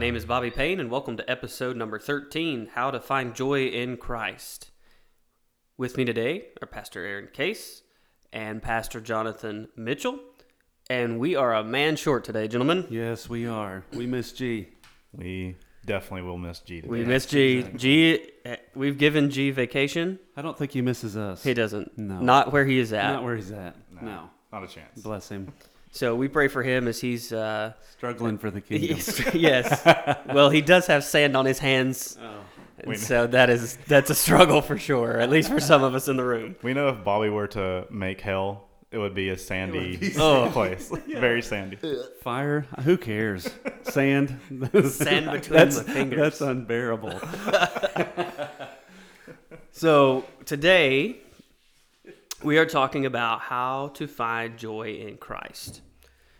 Name is Bobby Payne, and welcome to episode number 13 How to Find Joy in Christ. With me today are Pastor Aaron Case and Pastor Jonathan Mitchell. And we are a man short today, gentlemen. Yes, we are. We miss G. We definitely will miss G today. We miss G. G. eh, We've given G vacation. I don't think he misses us. He doesn't. No. Not where he is at. Not where he's at. No. Not a chance. Bless him. So we pray for him as he's. Uh, Struggling for the kingdom. yes. yes. Well, he does have sand on his hands. Oh. And so that is that's a struggle for sure, at least for some of us in the room. We know if Bobby were to make hell, it would be a sandy Oh. place. Very sandy. Fire? Who cares? Sand? Sand between that's, the fingers. That's unbearable. So today we are talking about how to find joy in Christ.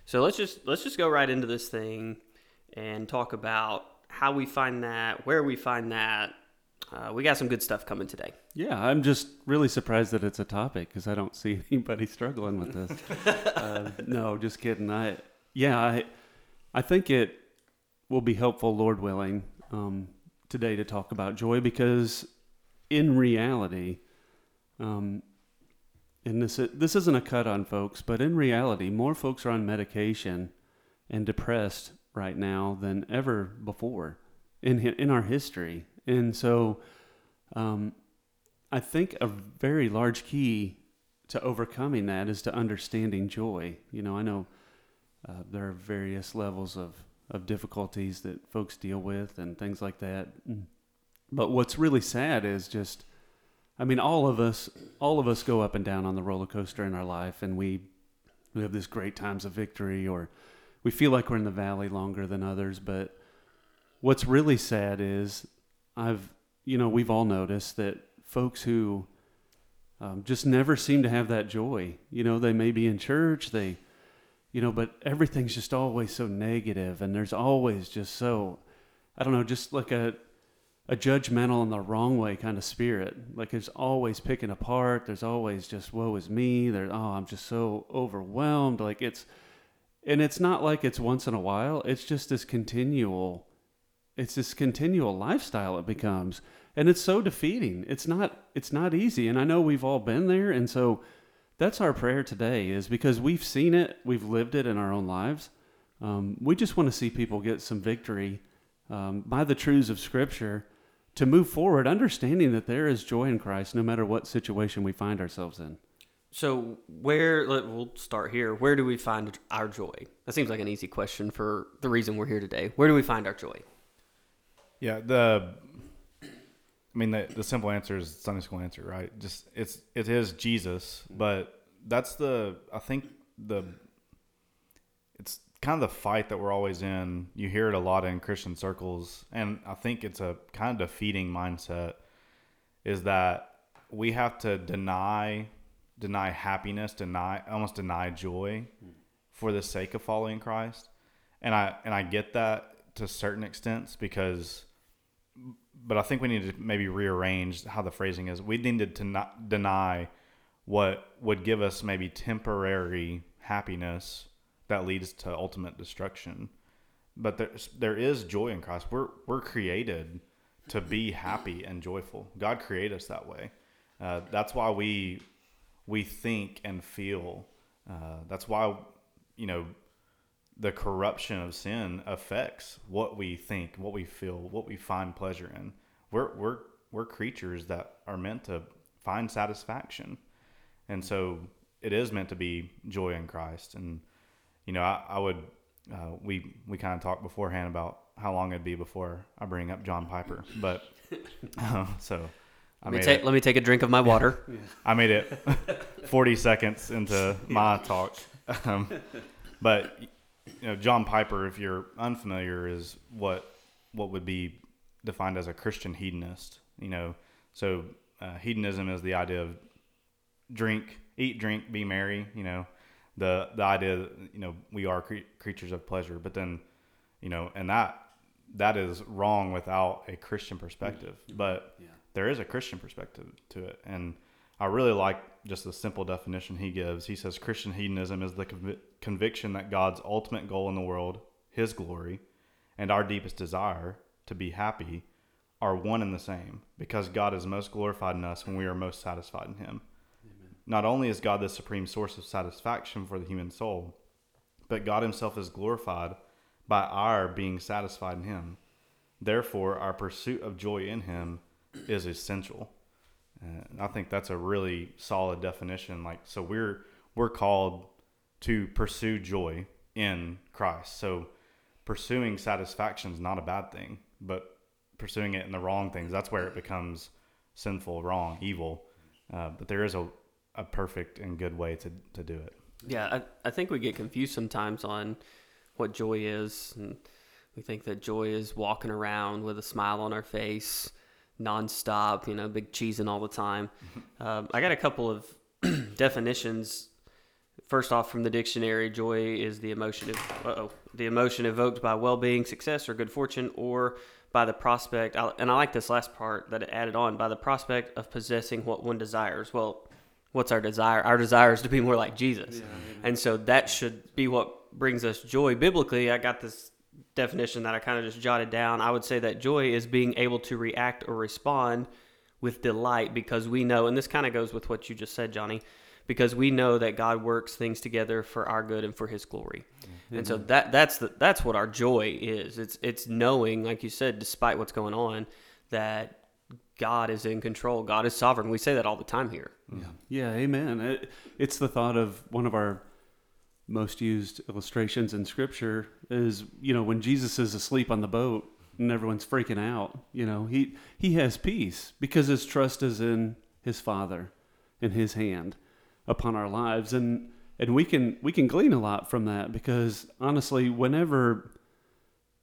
So let's just let's just go right into this thing and talk about how we find that, where we find that. Uh, we got some good stuff coming today. Yeah, I'm just really surprised that it's a topic because I don't see anybody struggling with this. uh, no, just kidding. I yeah, I I think it will be helpful, Lord willing, um, today to talk about joy because in reality, um, and this this isn't a cut on folks, but in reality, more folks are on medication and depressed right now than ever before in in our history, and so. Um, I think a very large key to overcoming that is to understanding joy. You know, I know uh, there are various levels of, of difficulties that folks deal with and things like that. Mm. But what's really sad is just, I mean, all of us, all of us go up and down on the roller coaster in our life, and we we have this great times of victory, or we feel like we're in the valley longer than others. But what's really sad is I've you know we've all noticed that folks who um, just never seem to have that joy. You know, they may be in church, they, you know, but everything's just always so negative, and there's always just so, I don't know, just like a a judgmental in the wrong way kind of spirit. Like there's always picking apart. There's always just woe is me. There's oh I'm just so overwhelmed. Like it's, and it's not like it's once in a while. It's just this continual it's this continual lifestyle it becomes and it's so defeating it's not it's not easy and i know we've all been there and so that's our prayer today is because we've seen it we've lived it in our own lives um, we just want to see people get some victory um, by the truths of scripture to move forward understanding that there is joy in christ no matter what situation we find ourselves in So where let, we'll start here. Where do we find our joy? That seems like an easy question for the reason we're here today. Where do we find our joy? Yeah, the I mean the the simple answer is Sunday school answer, right? Just it's it is Jesus, but that's the I think the it's kind of the fight that we're always in. You hear it a lot in Christian circles, and I think it's a kind of defeating mindset is that we have to deny deny happiness, deny almost deny joy for the sake of following Christ. And I and I get that to certain extents because but I think we need to maybe rearrange how the phrasing is. We needed to not deny what would give us maybe temporary happiness that leads to ultimate destruction. But there's there is joy in Christ. We're we're created to be happy and joyful. God created us that way. Uh, that's why we we think and feel. Uh, that's why you know the corruption of sin affects what we think, what we feel, what we find pleasure in. We're we're we're creatures that are meant to find satisfaction, and so it is meant to be joy in Christ. And you know, I, I would uh, we we kind of talked beforehand about how long it'd be before I bring up John Piper, but uh, so I Let me, made take, it. let me take a drink of my water. I made it 40 seconds into my talk. Um, but you know, John Piper, if you're unfamiliar, is what what would be defined as a Christian hedonist. You know, so uh, hedonism is the idea of drink, eat, drink, be merry. You know, the the idea that you know we are cre- creatures of pleasure, but then you know, and that that is wrong without a Christian perspective. Mm-hmm. But Yeah. there is a Christian perspective to it, and I really like just the simple definition he gives. He says Christian hedonism is the convi- conviction that God's ultimate goal in the world, His glory, and our deepest desire to be happy are one and the same because God is most glorified in us when we are most satisfied in Him. Not only is God the supreme source of satisfaction for the human soul, but God Himself is glorified by our being satisfied in Him. Therefore, our pursuit of joy in Him is essential. And I think that's a really solid definition. Like, so we're we're called to pursue joy in Christ. So, pursuing satisfaction is not a bad thing, but pursuing it in the wrong things that's where it becomes sinful, wrong, evil. Uh, but there is a, a perfect and good way to, to do it. Yeah, I, I think we get confused sometimes on what joy is. And we think that joy is walking around with a smile on our face, nonstop, you know, big cheesing all the time. Um, I got a couple of definitions. First off, from the dictionary, joy is the emotion of uh-oh, the emotion evoked by well-being, success, or good fortune, or by the prospect. And I like this last part that it added on by the prospect of possessing what one desires. Well, what's our desire? Our desire is to be more like Jesus. And so that should be what brings us joy. Biblically, I got this definition that I kind of just jotted down. I would say that joy is being able to react or respond with delight because we know, and this kind of goes with what you just said, Johnny, because we know that God works things together for our good and for His glory. And so mm-hmm. that that's the that's what our joy is. It's it's knowing, like you said, despite what's going on, that God is in control. God is sovereign. We say that all the time here. Yeah, yeah, amen. It, it's the thought of one of our most used illustrations in Scripture is you know when Jesus is asleep on the boat and everyone's freaking out. You know he he has peace because his trust is in his Father, in His hand upon our lives, and and we can we can glean a lot from that because honestly, whenever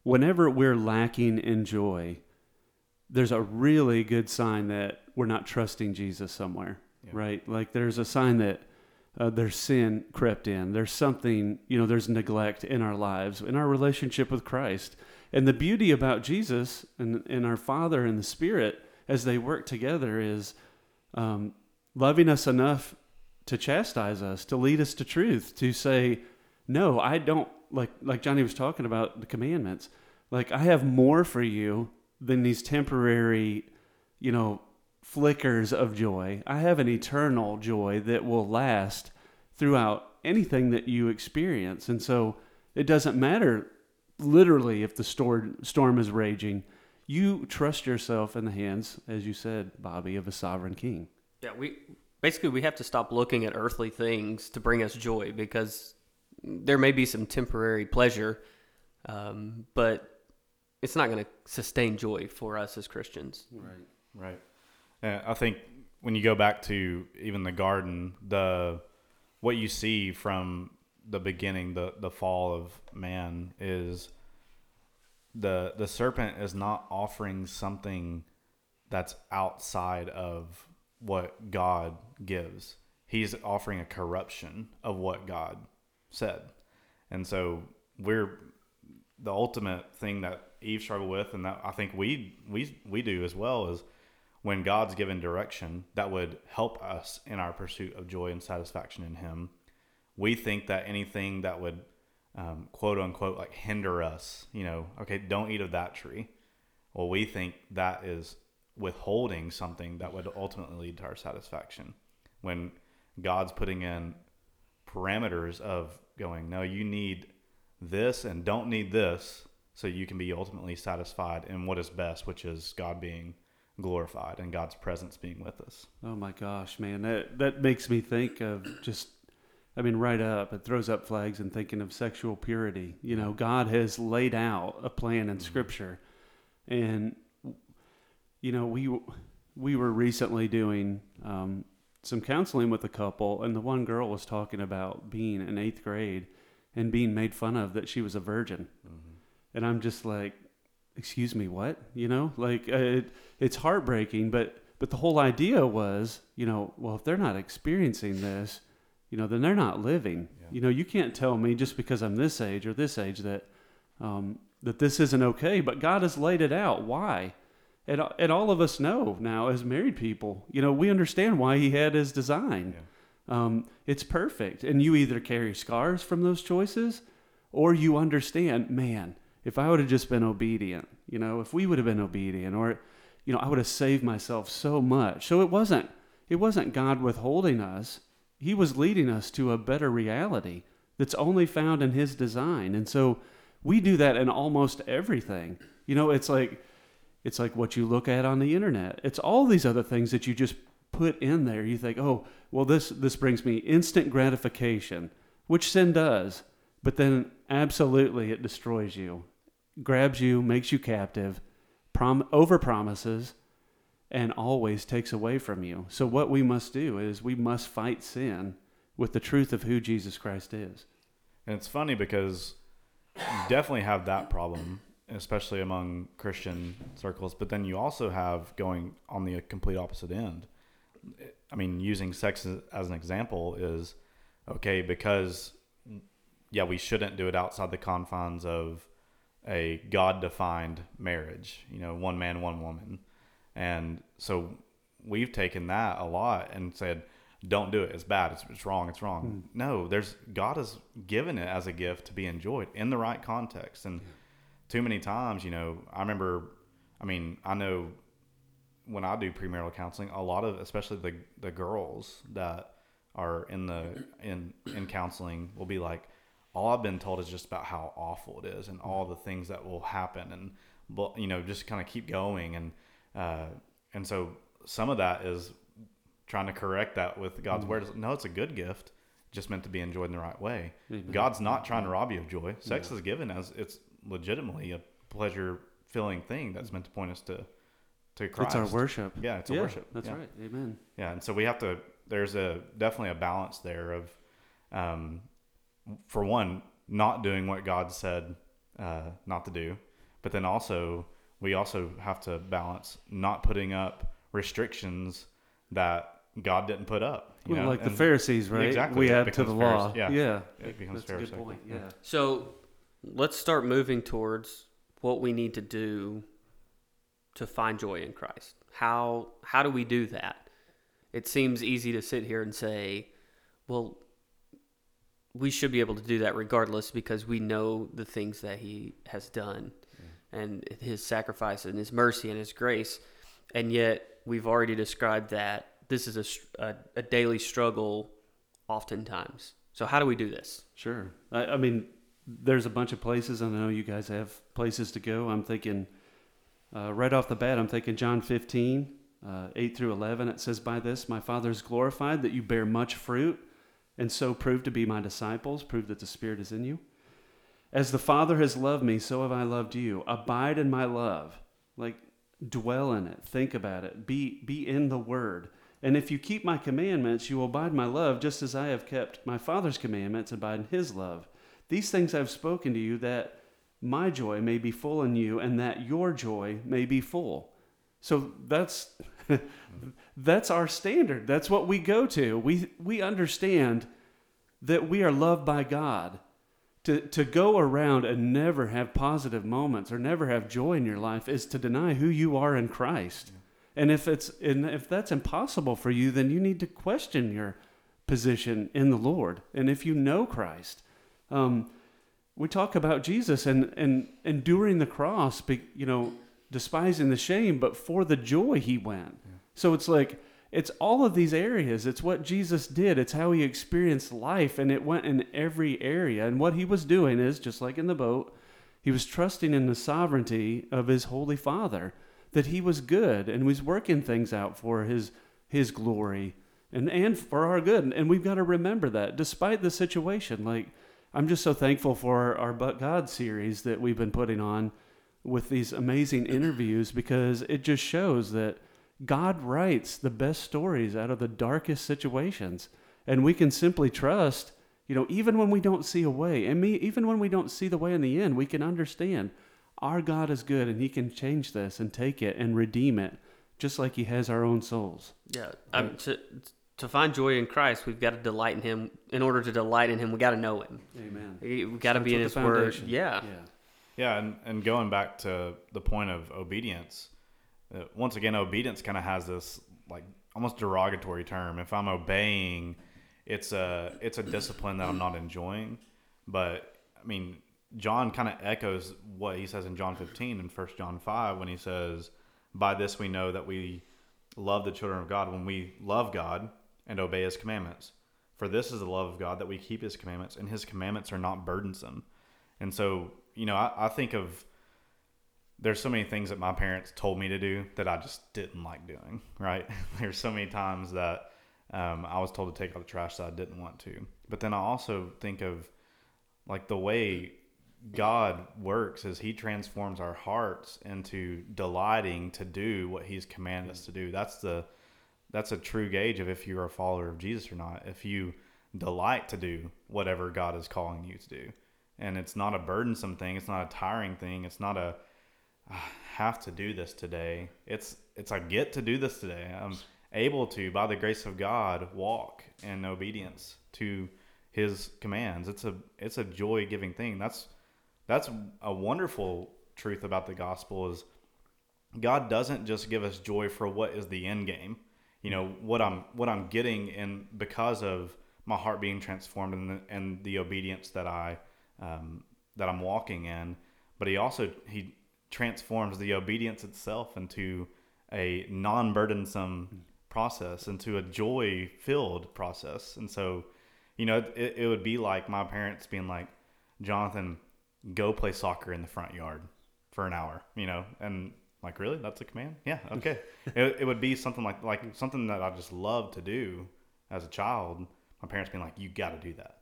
whenever we're lacking in joy, there's a really good sign that we're not trusting Jesus somewhere, Yeah. right? Like there's a sign that uh, there's sin crept in. There's something, you know, there's neglect in our lives, in our relationship with Christ. And the beauty about Jesus and, and our Father and the Spirit as they work together is um, loving us enough to chastise us, to lead us to truth, to say, no, I don't like like Johnny was talking about the commandments. Like I have more for you than these temporary, you know, flickers of joy. I have an eternal joy that will last throughout anything that you experience. And so it doesn't matter literally if the storm is raging. You trust yourself in the hands, as you said, Bobby, of a sovereign king. Yeah, we basically we have to stop looking at earthly things to bring us joy because there may be some temporary pleasure, um, but it's not going to sustain joy for us as Christians. Right. Right. And I think when you go back to even the garden, the what you see from the beginning, the the fall of man is the the serpent is not offering something that's outside of what God gives. He's offering a corruption of what God said. And so we're the ultimate thing that Eve struggled with and that I think we we we do as well is when God's given direction that would help us in our pursuit of joy and satisfaction in him. We think that anything that would um, quote unquote like hinder us, you know, okay, don't eat of that tree. Well, we think that is withholding something that would ultimately lead to our satisfaction. When God's putting in parameters of going, no, you need this and don't need this, so you can be ultimately satisfied in what is best, which is God being glorified and God's presence being with us. Oh my gosh, man, that that makes me think of just I mean right up it throws up flags and thinking of sexual purity. You know, God has laid out a plan in scripture and you know, we we were recently doing um, some counseling with a couple, and the one girl was talking about being in eighth grade and being made fun of that she was a virgin, and I'm just like, excuse me, what? You know, like uh, it, it's heartbreaking, but but the whole idea was, you know, well, if they're not experiencing this, you know, then they're not living. Yeah. You know, you can't tell me just because I'm this age or this age that um, that this isn't okay. But God has laid it out. Why? And, and all of us know now as married people, you know, we understand why He had His design. Um, it's perfect, and you either carry scars from those choices, or you understand, man. If I would have just been obedient, you know, if we would have been obedient, or you know, I would have saved myself so much. So it wasn't it wasn't God withholding us. He was leading us to a better reality that's only found in his design. And so we do that in almost everything. You know, it's like it's like what you look at on the internet. It's all these other things that you just put in there. You think, "Oh, well this this brings me instant gratification," which sin does. But then absolutely it destroys you. Grabs you, makes you captive, prom- over promises and always takes away from you. So what we must do is we must fight sin with the truth of who Jesus Christ is. And it's funny because you definitely have that problem, especially among Christian circles. But then you also have going on the complete opposite end. I mean, using sex as an example is okay because, yeah, we shouldn't do it outside the confines of a God defined marriage, you know, one man, one woman. And so we've taken that a lot and said, don't do it. It's bad. It's, it's wrong. It's wrong. Hmm. No, there's God has given it as a gift to be enjoyed in the right context. And too many times, you know, I remember, I mean, I know when I do premarital counseling, a lot of, especially the, the girls that are in the, in, in counseling will be like, all I've been told is just about how awful it is and all the things that will happen and, but, you know, just kind of keep going. And, uh, and so some of that is trying to correct that with God's word. No, it's a good gift, just meant to be enjoyed in the right way. Amen. God's not trying to rob you of joy. Sex is given as it's legitimately a pleasure filling thing that's meant to point us to to Christ. It's our worship. Yeah, it's a yeah, worship. That's yeah. right. Amen. Yeah, and so we have to. There's a definitely a balance there of, um, for one, not doing what God said uh, not to do, but then also we also have to balance not putting up restrictions that God didn't put up. You Well, know? like the Pharisees, right? Exactly, We add to the becomes law. Pharise- yeah. yeah. it becomes That's a good point. Yeah. Yeah. So let's start moving towards what we need to do to find joy in Christ. How how do we do that? It seems easy to sit here and say, well, we should be able to do that regardless because we know the things that he has done and his sacrifice and his mercy and his grace. And yet we've already described that this is a, a, a daily struggle oftentimes. So how do we do this? Sure. I, I mean, there's a bunch of places. I know you guys have places to go. I'm thinking, uh, right off the bat, I'm thinking John 15, uh, 8 through 11. It says, By this my Father is glorified, that you bear much fruit, and so prove to be my disciples, prove that the Spirit is in you. As the Father has loved me, so have I loved you. Abide in my love. Like, dwell in it. Think about it. Be, be in the Word. And if you keep my commandments, you will abide my love, just as I have kept my Father's commandments, and abide in his love. These things I've spoken to you, that my joy may be full in you, and that your joy may be full. So that's that's our standard. That's what we go to. We we understand that we are loved by God. To to go around and never have positive moments or never have joy in your life is to deny who you are in Christ. And if it's and if that's impossible for you, then you need to question your position in the Lord. And if you know Christ, um, we talk about Jesus and and enduring the cross, you know, despising the shame, but for the joy he went. So it's like it's all of these areas. It's what Jesus did. It's how he experienced life, and it went in every area. And what he was doing is just like in the boat, he was trusting in the sovereignty of his holy Father that he was good and was working things out for his his glory and and for our good. And we've got to remember that despite the situation. Like I'm just so thankful for our, our But God series that we've been putting on with these amazing interviews because it just shows that God writes the best stories out of the darkest situations. And we can simply trust, you know, even when we don't see a way, and me, even when we don't see the way in the end, we can understand our God is good and He can change this and take it and redeem it, just like He has our own souls. Yeah, um, to to find joy in Christ, we've got to delight in Him. In order to delight in Him, we got to know Him. Amen. We got to be in His Word. Yeah. Yeah. Yeah, and, and going back to the point of obedience, uh, once again, obedience kind of has this like almost derogatory term. If I'm obeying, it's a it's a discipline that I'm not enjoying. But I mean, John kind of echoes what he says in John 15 and 1 John 5 when he says, "By this we know that we love the children of God when we love God and obey His commandments. For this is the love of God that we keep His commandments, and His commandments are not burdensome." And so, you know, I, I think of there's so many things that my parents told me to do that I just didn't like doing, right? there's so many times that um, I was told to take out the trash that I didn't want to. But then I also think of like the way God works is he transforms our hearts into delighting to do what he's commanded us to do. That's the that's a true gauge of if you're a follower of Jesus or not. If you delight to do whatever God is calling you to do. And it's not a burdensome thing, it's not a tiring thing, it's not a I have to do this today. It's it's I get to do this today. I'm able to, by the grace of God, walk in obedience to His commands. It's a it's a joy giving thing. That's that's a wonderful truth about the gospel is God doesn't just give us joy for what is the end game. You know what I'm what I'm getting in because of my heart being transformed and the, and the obedience that I um, that I'm walking in. But He also He transforms the obedience itself into a non-burdensome process, into a joy-filled process. And so, you know, it, it would be like my parents being like, "Jonathan, go play soccer in the front yard for an hour," you know, and like, really, that's a command? Yeah, okay. it, it would be something like like something that I just loved to do as a child. My parents being like, "You got to do that,"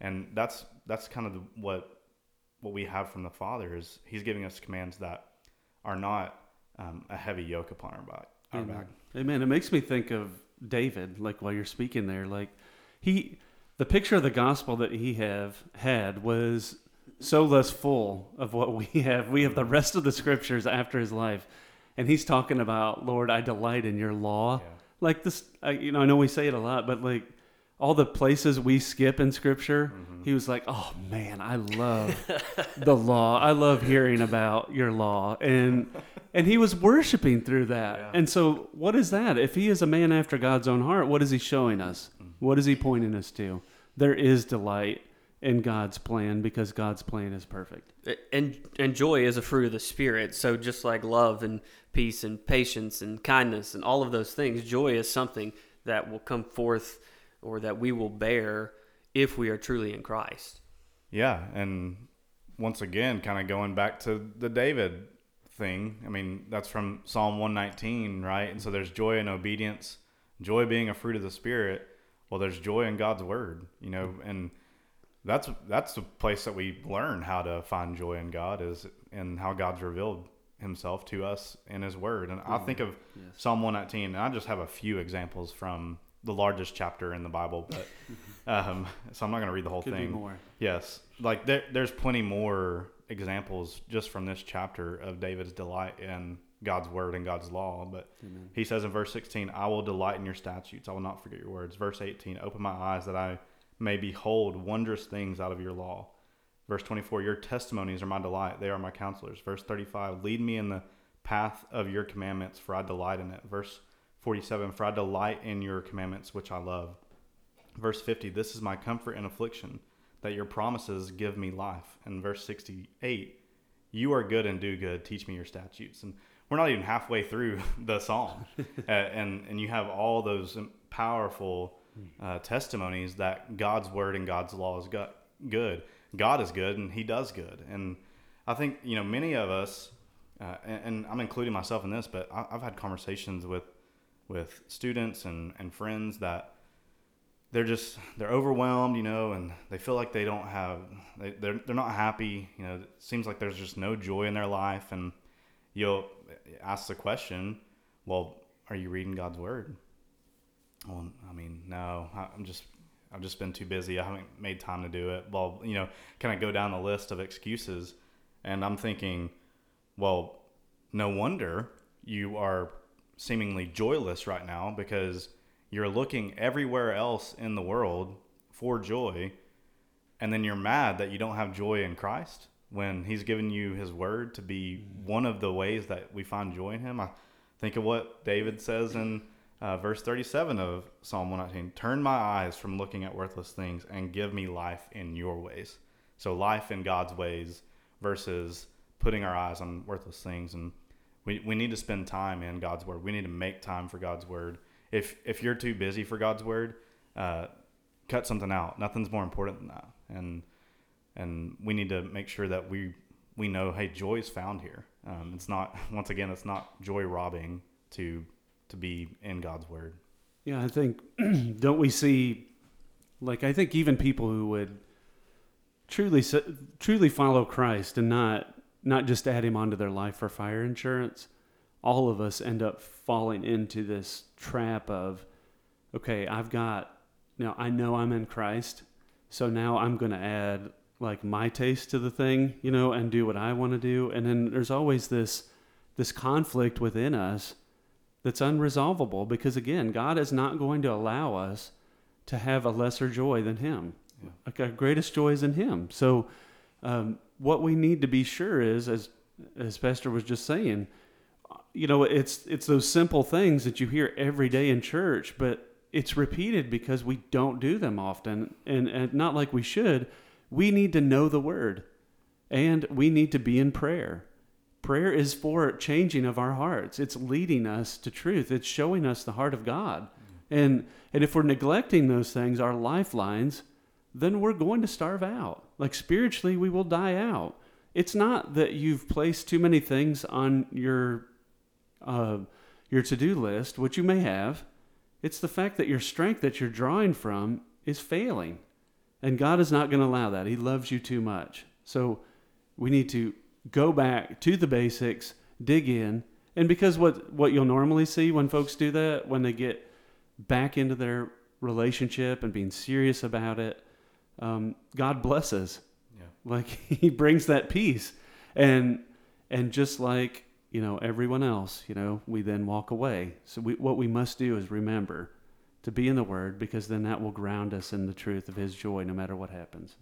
and that's that's kind of the, what what we have from the Father is He's giving us commands that are not um, a heavy yoke upon our back. Our Amen. back. Amen. It makes me think of David, like while you're speaking there, like he, the picture of the gospel that he have had was so less full of what we have. We have the rest of the scriptures after his life, and he's talking about, Lord, I delight in your law. Yeah. Like this, I, you know, I know we say it a lot, but like all the places we skip in scripture, Mm-hmm. he was like, "Oh man, I love the law. I love hearing about your law." And and he was worshiping through that. Yeah. And so, what is that? If he is a man after God's own heart, what is he showing us? Mm-hmm. What is he pointing us to? There is delight in God's plan because God's plan is perfect. And and joy is a fruit of the spirit. So just like love and peace and patience and kindness and all of those things, joy is something that will come forth or that we will bear if we are truly in Christ. Yeah, and once again, kind of going back to the David thing. I mean, that's from Psalm 119, right? And so there's joy in obedience, joy being a fruit of the Spirit. Well, there's joy in God's Word, you know, and that's that's the place that we learn how to find joy in God is in how God's revealed Himself to us in His Word. And I mm-hmm. think of Yes. Psalm 119, and I just have a few examples from the largest chapter in the Bible, but um, so I'm not going to read the whole Could thing. more. Yes, like there, there's plenty more examples just from this chapter of David's delight in God's word and God's law. But Amen. he says in verse 16, "I will delight in your statutes; I will not forget your words." Verse 18, "Open my eyes that I may behold wondrous things out of your law." Verse 24, "Your testimonies are my delight; they are my counselors." Verse 35, "Lead me in the path of your commandments, for I delight in it." Verse 47, "For I delight in your commandments, which I love." Verse 50, this is my comfort in affliction, that your promises give me life. And verse 68, you are good and do good, teach me your statutes. And we're not even halfway through the psalm. uh, and, and you have all those powerful uh, testimonies that God's word and God's law is go- good. God is good and he does good. And I think, you know, many of us, uh, and, and I'm including myself in this, but I, I've had conversations with, with students and, and friends that they're just they're overwhelmed, you know, and they feel like they don't have they, they're they're not happy. You know, it seems like there's just no joy in their life, and you'll ask the question, well, are you reading God's word? Well, I mean, no, I'm just, I've just been too busy. I haven't made time to do it. Well, you know, kind of go down the list of excuses. And I'm thinking, well, no wonder you are seemingly joyless right now because you're looking everywhere else in the world for joy. And then you're mad that you don't have joy in Christ when He's given you His word to be one of the ways that we find joy in Him. I think of what David says in uh, verse 37 of Psalm 119 Turn my eyes from looking at worthless things and give me life in your ways. So, life in God's ways versus putting our eyes on worthless things. And we, we need to spend time in God's word. We need to make time for God's word. If, if you're too busy for God's word, uh, cut something out. Nothing's more important than that. And, and we need to make sure that we, we know, hey, joy is found here. Um, it's not, once again, it's not joy robbing to, to be in God's word. Yeah, I think don't we see like I think even people who would truly truly follow Christ and not not just add him onto their life for fire insurance, all of us end up falling into this trap of okay, I've got now I know I'm in Christ, so now I'm going to add like my taste to the thing, you know, and do what I want to do, and then there's always this this conflict within us that's unresolvable because again god is not going to allow us to have a lesser joy than him. Yeah. like our greatest joy is in him. So um, what we need to be sure is as as pastor was just saying you know it's it's those simple things that you hear every day in church but it's repeated because we don't do them often and, and not like we should we need to know the word and we need to be in prayer Prayer is for changing of our hearts. It's leading us to truth. It's showing us the heart of God. And and if we're neglecting those things, our lifelines, then we're going to starve out. Like spiritually, we will die out. It's not that you've placed too many things on your uh, your to-do list, which you may have. It's the fact that your strength that you're drawing from is failing. And God is not going to allow that. He loves you too much. So we need to go back to the basics, dig in, and because what what you'll normally see when folks do that, when they get back into their relationship and being serious about it, um, God blesses. Yeah. Like He brings that peace, and and just like you know everyone else, you know, we then walk away. So we, what we must do is remember to be in the Word, because then that will ground us in the truth of His joy, no matter what happens.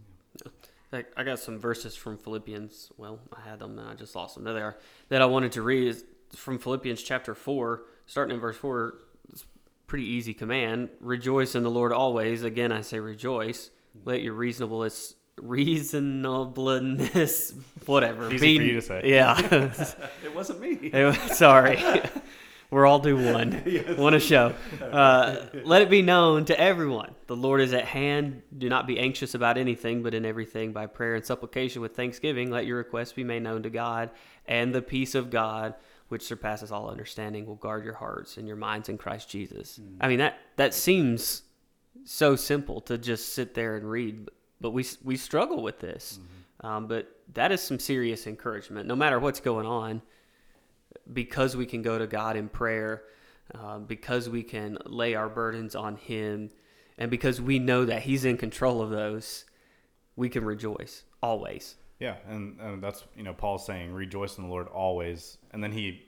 Like, I got some verses from Philippians. Well, I had them and I just lost them. There they are. That I wanted to read is from Philippians chapter 4, starting in verse 4. It's a pretty easy command. Rejoice in the Lord always. Again, I say rejoice. Let your reasonableness, reasonableness, whatever. Easy for you to say. Yeah. It wasn't me. Hey, Sorry. We're all due one. One a show. Uh, let it be known to everyone. The Lord is at hand. Do not be anxious about anything, but in everything, by prayer and supplication with thanksgiving, let your requests be made known to God. And the peace of God, which surpasses all understanding, will guard your hearts and your minds in Christ Jesus. I mean, that, that seems so simple to just sit there and read, but we, we struggle with this. Um, but that is some serious encouragement, no matter what's going on because we can go to God in prayer, uh, because we can lay our burdens on Him, and because we know that He's in control of those, we can rejoice always. Yeah, and, and that's you know Paul's saying rejoice in the Lord always, and then he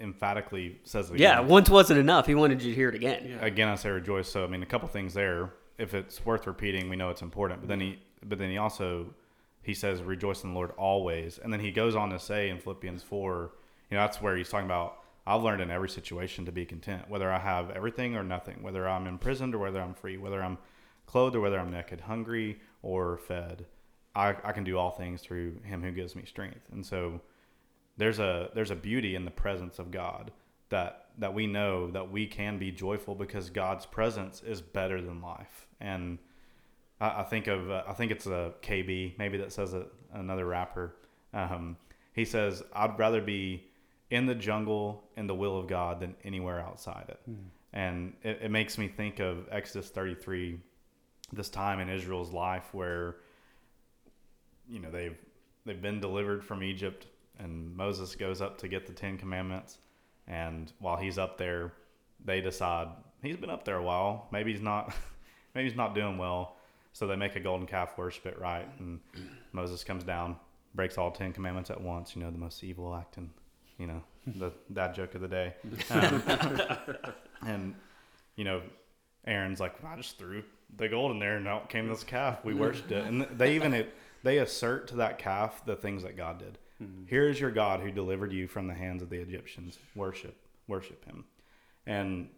emphatically says it again. Yeah, once wasn't enough. He wanted you to hear it again. Again, I say rejoice. So I mean, a couple things there. If it's worth repeating, we know it's important. But then he, but then he also he says rejoice in the Lord always, and then he goes on to say in Philippians four, you know, that's where he's talking about. I've learned in every situation to be content, whether I have everything or nothing, whether I'm imprisoned or whether I'm free, whether I'm clothed or whether I'm naked, hungry or fed. I, I can do all things through Him who gives me strength. And so there's a there's a beauty in the presence of God that that we know that we can be joyful because God's presence is better than life. And I, I think of uh, I think it's a KB maybe that says it another rapper. Um, he says I'd rather be in the jungle in the will of God than anywhere outside it. And it, it makes me think of Exodus 33, this time in Israel's life where you know they've they've been delivered from Egypt, and Moses goes up to get the Ten Commandments, and while he's up there, they decide he's been up there a while. Maybe he's not. maybe he's not doing well. So they make a golden calf, worship it right, and Moses comes down, breaks all ten commandments at once. You know, the most evil act, and you know the that joke of the day. Um, and you know, Aaron's like, I just threw the gold in there, and out came this calf. We worshipped it, and they even it, they assert to that calf the things that God did. Mm-hmm. Here is your God who delivered you from the hands of the Egyptians. Worship, worship Him, and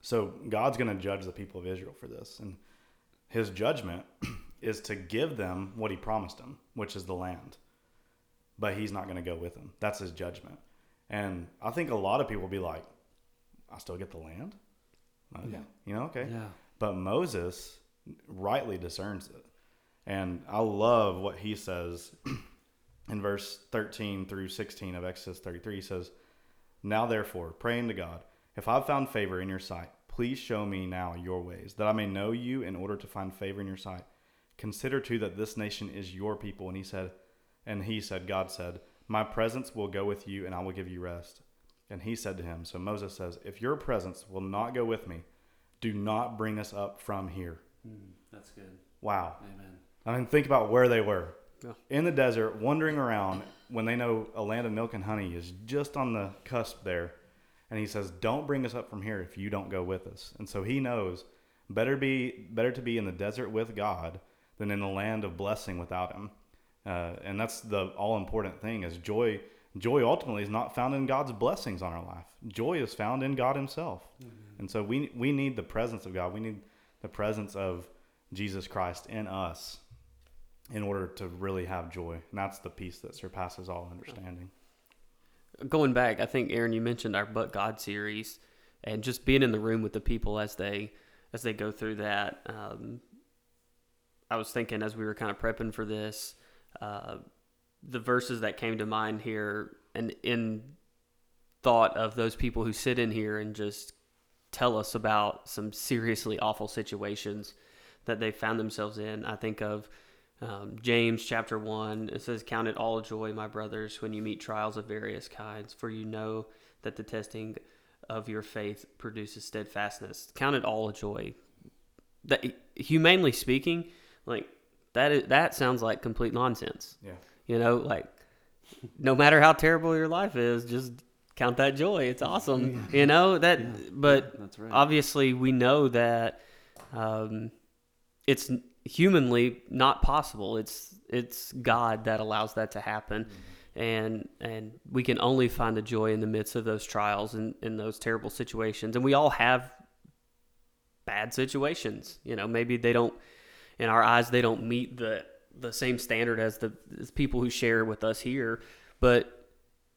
so God's going to judge the people of Israel for this, and His judgment is to give them what He promised them, which is the land. But He's not going to go with them. That's His judgment, and I think a lot of people will be like, "I still get the land." Okay. Yeah. You know, okay. Yeah. But Moses rightly discerns it. And I love what he says in verse 13 through 16 of Exodus 33. He says, Now therefore, praying to God, if I've found favor in your sight, please show me now your ways, that I may know you in order to find favor in your sight. Consider too that this nation is your people. And he said, and he said, God said, My presence will go with you, and I will give you rest. And he said to him, So Moses says, If your presence will not go with me, do not bring us up from here. Hmm, that's good. Wow. Amen. I mean, think about where they were Yeah. in the desert, wandering around when they know a land of milk and honey is just on the cusp there. And he says, "Don't bring us up from here if you don't go with us." And so he knows better be better to be in the desert with God than in the land of blessing without Him. Uh, and that's the all important thing is joy. Joy ultimately is not found in God's blessings on our life. Joy is found in God Himself. And so we we need the presence of God. We need the presence of Jesus Christ in us in order to really have joy. And that's the peace that surpasses all understanding. going back, I think Aaron, you mentioned our But God series, and just being in the room with the people as they as they go through that. Um, I was thinking as we were kind of prepping for this, uh, the verses that came to mind here, and in thought of those people who sit in here and just tell us about some seriously awful situations that they found themselves in. I think of um, James chapter 1, it says, Count it all joy, my brothers, when you meet trials of various kinds, for you know that the testing of your faith produces steadfastness. Count it all a joy. That, humanely speaking, like that, is, that sounds like complete nonsense. Yeah. You know, like no matter how terrible your life is, just count that joy. It's awesome. You know that, Yeah. but That's right. obviously we know that um, it's humanly not possible. It's it's God that allows that to happen, mm-hmm. and and we can only find the joy in the midst of those trials and in those terrible situations. And we all have bad situations. You know, maybe they don't in our eyes they don't meet the the same standard as the as people who share with us here, but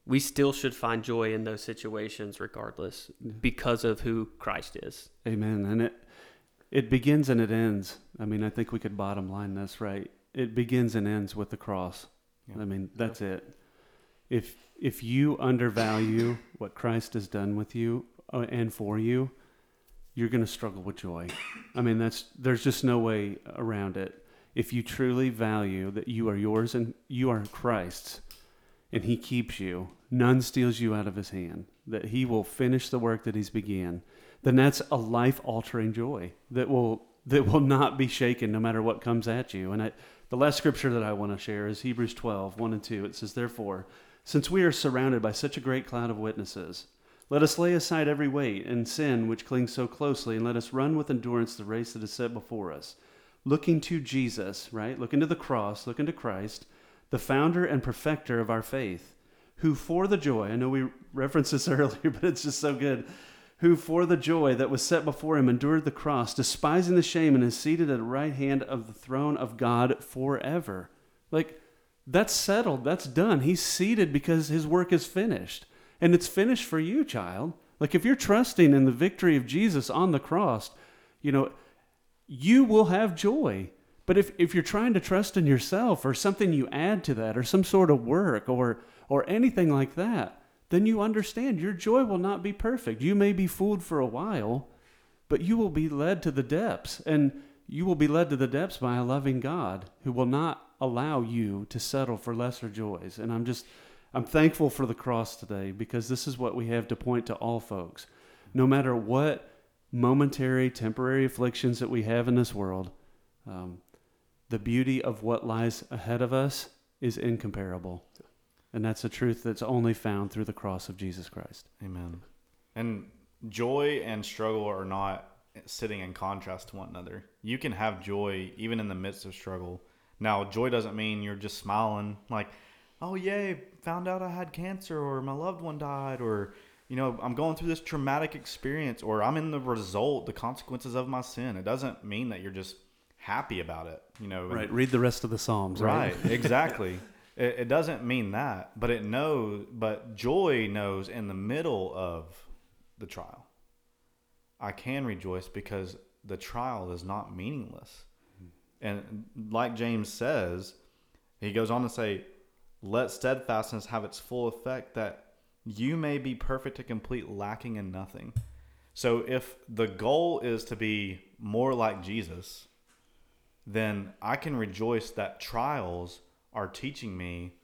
we still should find joy in those situations regardless mm-hmm. because of who Christ is. Amen. And it it begins and it ends. I mean, I think we could bottom line this right. It begins and ends with the cross. Yeah. I mean, that's it. If if you undervalue what Christ has done with you uh, and for you, you're going to struggle with joy. I mean, that's there's just no way around it. If you truly value that you are yours and you are Christ's, and He keeps you, none steals you out of His hand. That He will finish the work that He's began. Then that's a life altering joy that will that will not be shaken no matter what comes at you. And I, the last scripture that I want to share is Hebrews 12, 1 and 2. It says, Therefore, since we are surrounded by such a great cloud of witnesses, let us lay aside every weight and sin which clings so closely, and let us run with endurance the race that is set before us, looking to Jesus, right? Looking to the cross, looking to Christ, the founder and perfecter of our faith, who for the joy, I know we referenced this earlier, but it's just so good, who for the joy that was set before him endured the cross, despising the shame, and is seated at the right hand of the throne of God forever. Like, that's settled. That's done. He's seated because his work is finished. And it's finished for you, child. Like, if you're trusting in the victory of Jesus on the cross, you know, you will have joy. But if, if you're trying to trust in yourself or something you add to that or some sort of work or, or anything like that, then you understand your joy will not be perfect. You may be fooled for a while, but you will be led to the depths. And you will be led to the depths by a loving God who will not allow you to settle for lesser joys. And I'm just, I'm thankful for the cross today because this is what we have to point to all folks. No matter what momentary, temporary afflictions that we have in this world, um, the beauty of what lies ahead of us is incomparable. And that's a truth that's only found through the cross of Jesus Christ. Amen. And joy and struggle are not sitting in contrast to one another. You can have joy even in the midst of struggle. Now, joy doesn't mean you're just smiling like, "Oh yay, found out I had cancer or my loved one died or you know, I'm going through this traumatic experience or I'm in the result, the consequences of my sin." It doesn't mean that you're just happy about it, you know. Right. Read the rest of the Psalms. Right. Right, exactly. it, it doesn't mean that, but it knows. But joy knows in the middle of the trial, I can rejoice because the trial is not meaningless. And like James says, he goes on to say, "Let steadfastness have its full effect, that you may be perfect and complete, lacking in nothing." So, if the goal is to be more like Jesus, then I can rejoice that trials are teaching me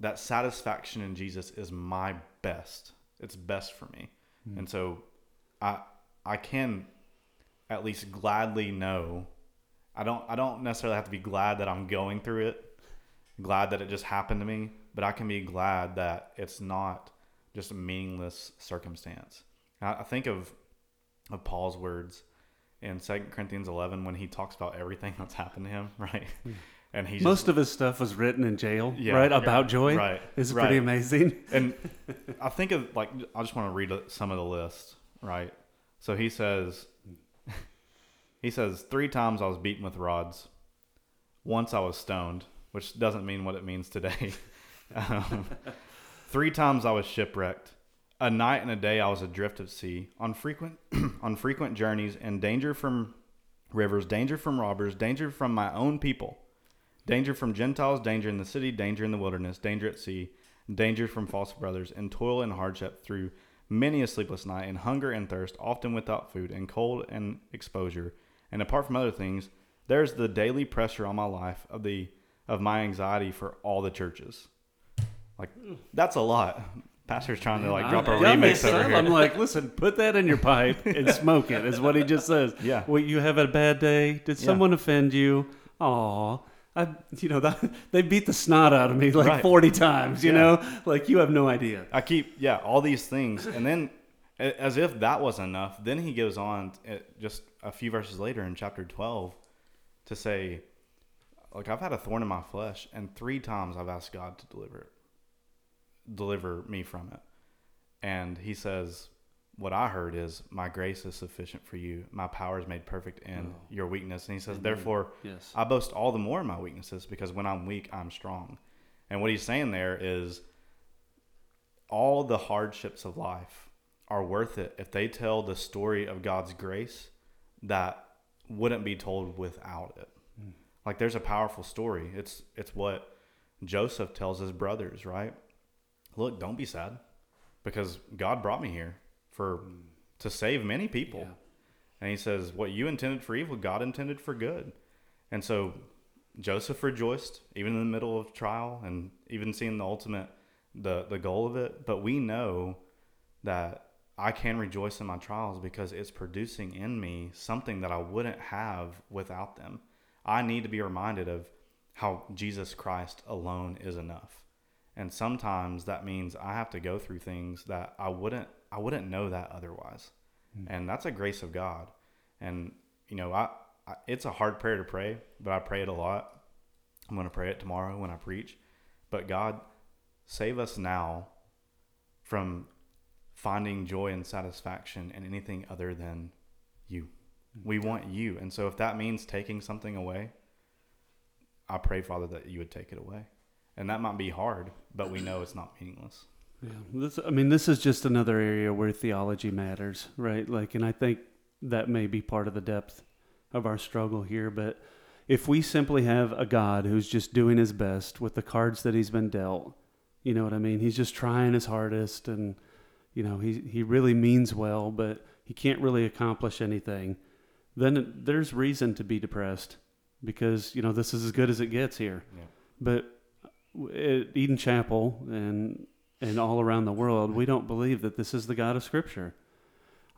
that satisfaction in Jesus is my best. It's best for me. Hmm. And so I I can at least gladly know I don't I don't necessarily have to be glad that I'm going through it, glad that it just happened to me, but I can be glad that it's not just a meaningless circumstance. I, I think of of Paul's words in 2 Corinthians 11 when he talks about everything that's happened to him, right? Hmm. And he Most of his stuff was written in jail, Yeah. right? About joy. Right, It's right. pretty amazing. and I think of like I just want to read some of the list, right? So he says he says three times I was beaten with rods. Once I was stoned, which doesn't mean what it means today. um, three times I was shipwrecked. A night and a day I was adrift at sea, on frequent on frequent journeys, in danger from rivers, danger from robbers, danger from my own people, danger from Gentiles, danger in the city, danger in the wilderness, danger at sea, danger from false brothers, and toil and hardship through many a sleepless night, and hunger and thirst, often without food, and cold and exposure. And apart from other things, there's the daily pressure on my life of the of my anxiety for all the churches. Like that's a lot. Pastor's trying to like drop a I'm- got remix over here. I'm like, listen, put that in your pipe and smoke it. Is what he just says. Yeah. Well, you have a bad day. Did Yeah. someone offend you? Aw. I, you know, that, they beat the snot out of me like Right. 40 times, you Yeah. know? Like, you have no idea. I keep yeah all these things, and then as if that was enough, then he goes on uh, just a few verses later in chapter twelve to say, like I've had a thorn in my flesh, and three times I've asked God to deliver it, deliver me from it, and he says. What I heard is, "My grace is sufficient for you. My power is made perfect in Oh. your weakness." And he says, Amen. "Therefore, Yes. I boast all the more in my weaknesses because when I'm weak, I'm strong. And what he's saying there is all the hardships of life are worth it if they tell the story of God's grace that wouldn't be told without it. Hmm. Like there's a powerful story. It's it's what Joseph tells his brothers, right? Look, don't be sad because God brought me here for to save many people. Yeah. And he says, What you intended for evil, God intended for good. And so Joseph rejoiced, even in the middle of trial and even seeing the ultimate the the goal of it. But we know that I can rejoice in my trials because it's producing in me something that I wouldn't have without them. I need to be reminded of how Jesus Christ alone is enough. And sometimes that means I have to go through things that I wouldn't I wouldn't know that otherwise. Hmm. And that's a grace of God. And you know, I, I it's a hard prayer to pray, but I pray it a lot. I'm going to pray it tomorrow when I preach. But God, save us now from finding joy and satisfaction in anything other than you. Hmm. We want you. And so if that means taking something away, I pray, Father, that you would take it away. And that might be hard, but we know it's not meaningless. Yeah, this, I mean, this is just another area where theology matters, right? Like, and I think that may be part of the depth of our struggle here. But if we simply have a God who's just doing his best with the cards that he's been dealt, you know what I mean? He's just trying his hardest, and you know he he really means well, but he can't really accomplish anything. Then there's reason to be depressed because you know this is as good as it gets here. Yeah. But uh, at Eden Chapel and and all around the world, we don't believe that this is the God of Scripture.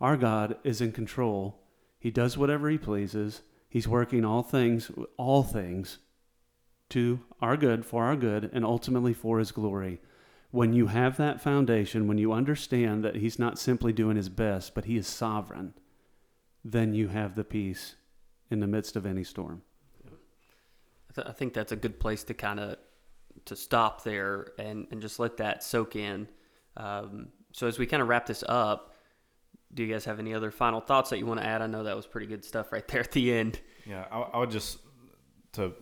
Our God is in control. He does whatever he pleases. He's working all things, all things to our good, for our good, and ultimately for his glory. When you have that foundation, when you understand that he's not simply doing his best, but he is sovereign, then you have the peace in the midst of any storm. I, think that's a good place to kind of to stop there and, and just let that soak in. Um, so as we kind of wrap this up, do you guys have any other final thoughts that you want to add? I know that was pretty good stuff right there at the end. Yeah, I, I would just to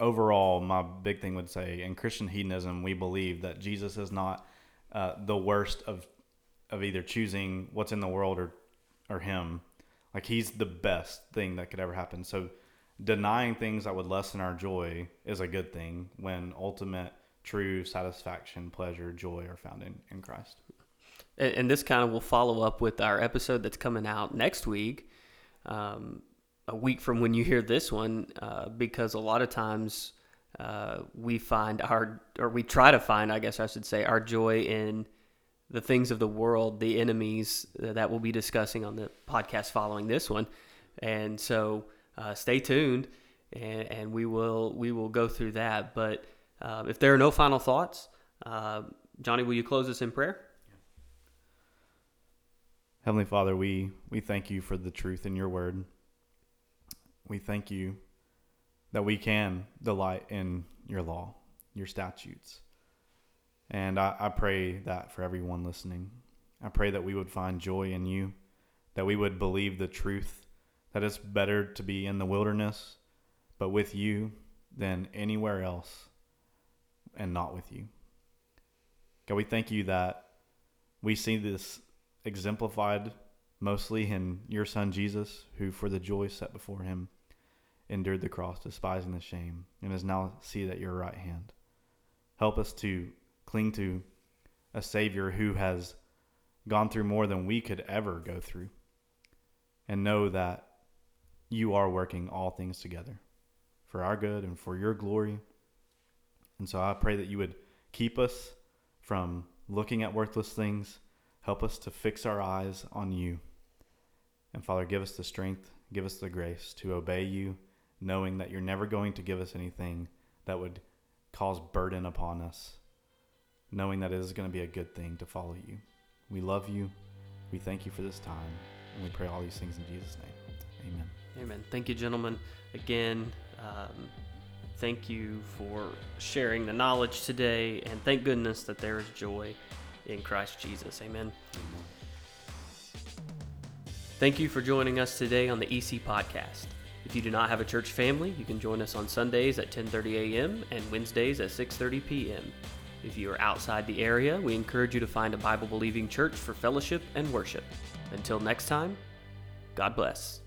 overall, my big thing would say in Christian hedonism, we believe that Jesus is not uh, the worst of of either choosing what's in the world or or him. Like he's the best thing that could ever happen. So denying things that would lessen our joy is a good thing when ultimate true satisfaction, pleasure, joy are found in, in Christ. And, and this kind of will follow up with our episode that's coming out next week, um, a week from when you hear this one, uh, because a lot of times uh, we find our, or we try to find, I guess I should say, our joy in the things of the world, the enemies that we'll be discussing on the podcast following this one. And so uh, stay tuned, and, and, we will we will go through that. But uh, if there are no final thoughts, uh, Johnny, will you close us in prayer? Heavenly Father, we, we thank you for the truth in your word. We thank you that we can delight in your law, your statutes. And I, I pray that for everyone listening. I pray that we would find joy in you, that we would believe the truth that it's better to be in the wilderness, but with you than anywhere else and not with you. God, we thank you that we see this exemplified mostly in your son Jesus, who for the joy set before him endured the cross, despising the shame, and is now seated at your right hand. Help us to cling to a Savior who has gone through more than we could ever go through, and know that you are working all things together for our good and for your glory. And so I pray that you would keep us from looking at worthless things Help us to fix our eyes on you. And Father, give us the strength, give us the grace to obey you, knowing that you're never going to give us anything that would cause burden upon us, knowing that it is going to be a good thing to follow you. We love you. We thank you for this time. And we pray all these things in Jesus' name. Amen. Amen. Thank you, gentlemen. Again, um, thank you for sharing the knowledge today. And thank goodness that there is joy in Christ Jesus. Amen. Thank you for joining us today on the EC podcast. If you do not have a church family, you can join us on Sundays at 10:30 a.m. and Wednesdays at 6:30 p.m. If you are outside the area, we encourage you to find a Bible believing church for fellowship and worship. Until next time, God bless.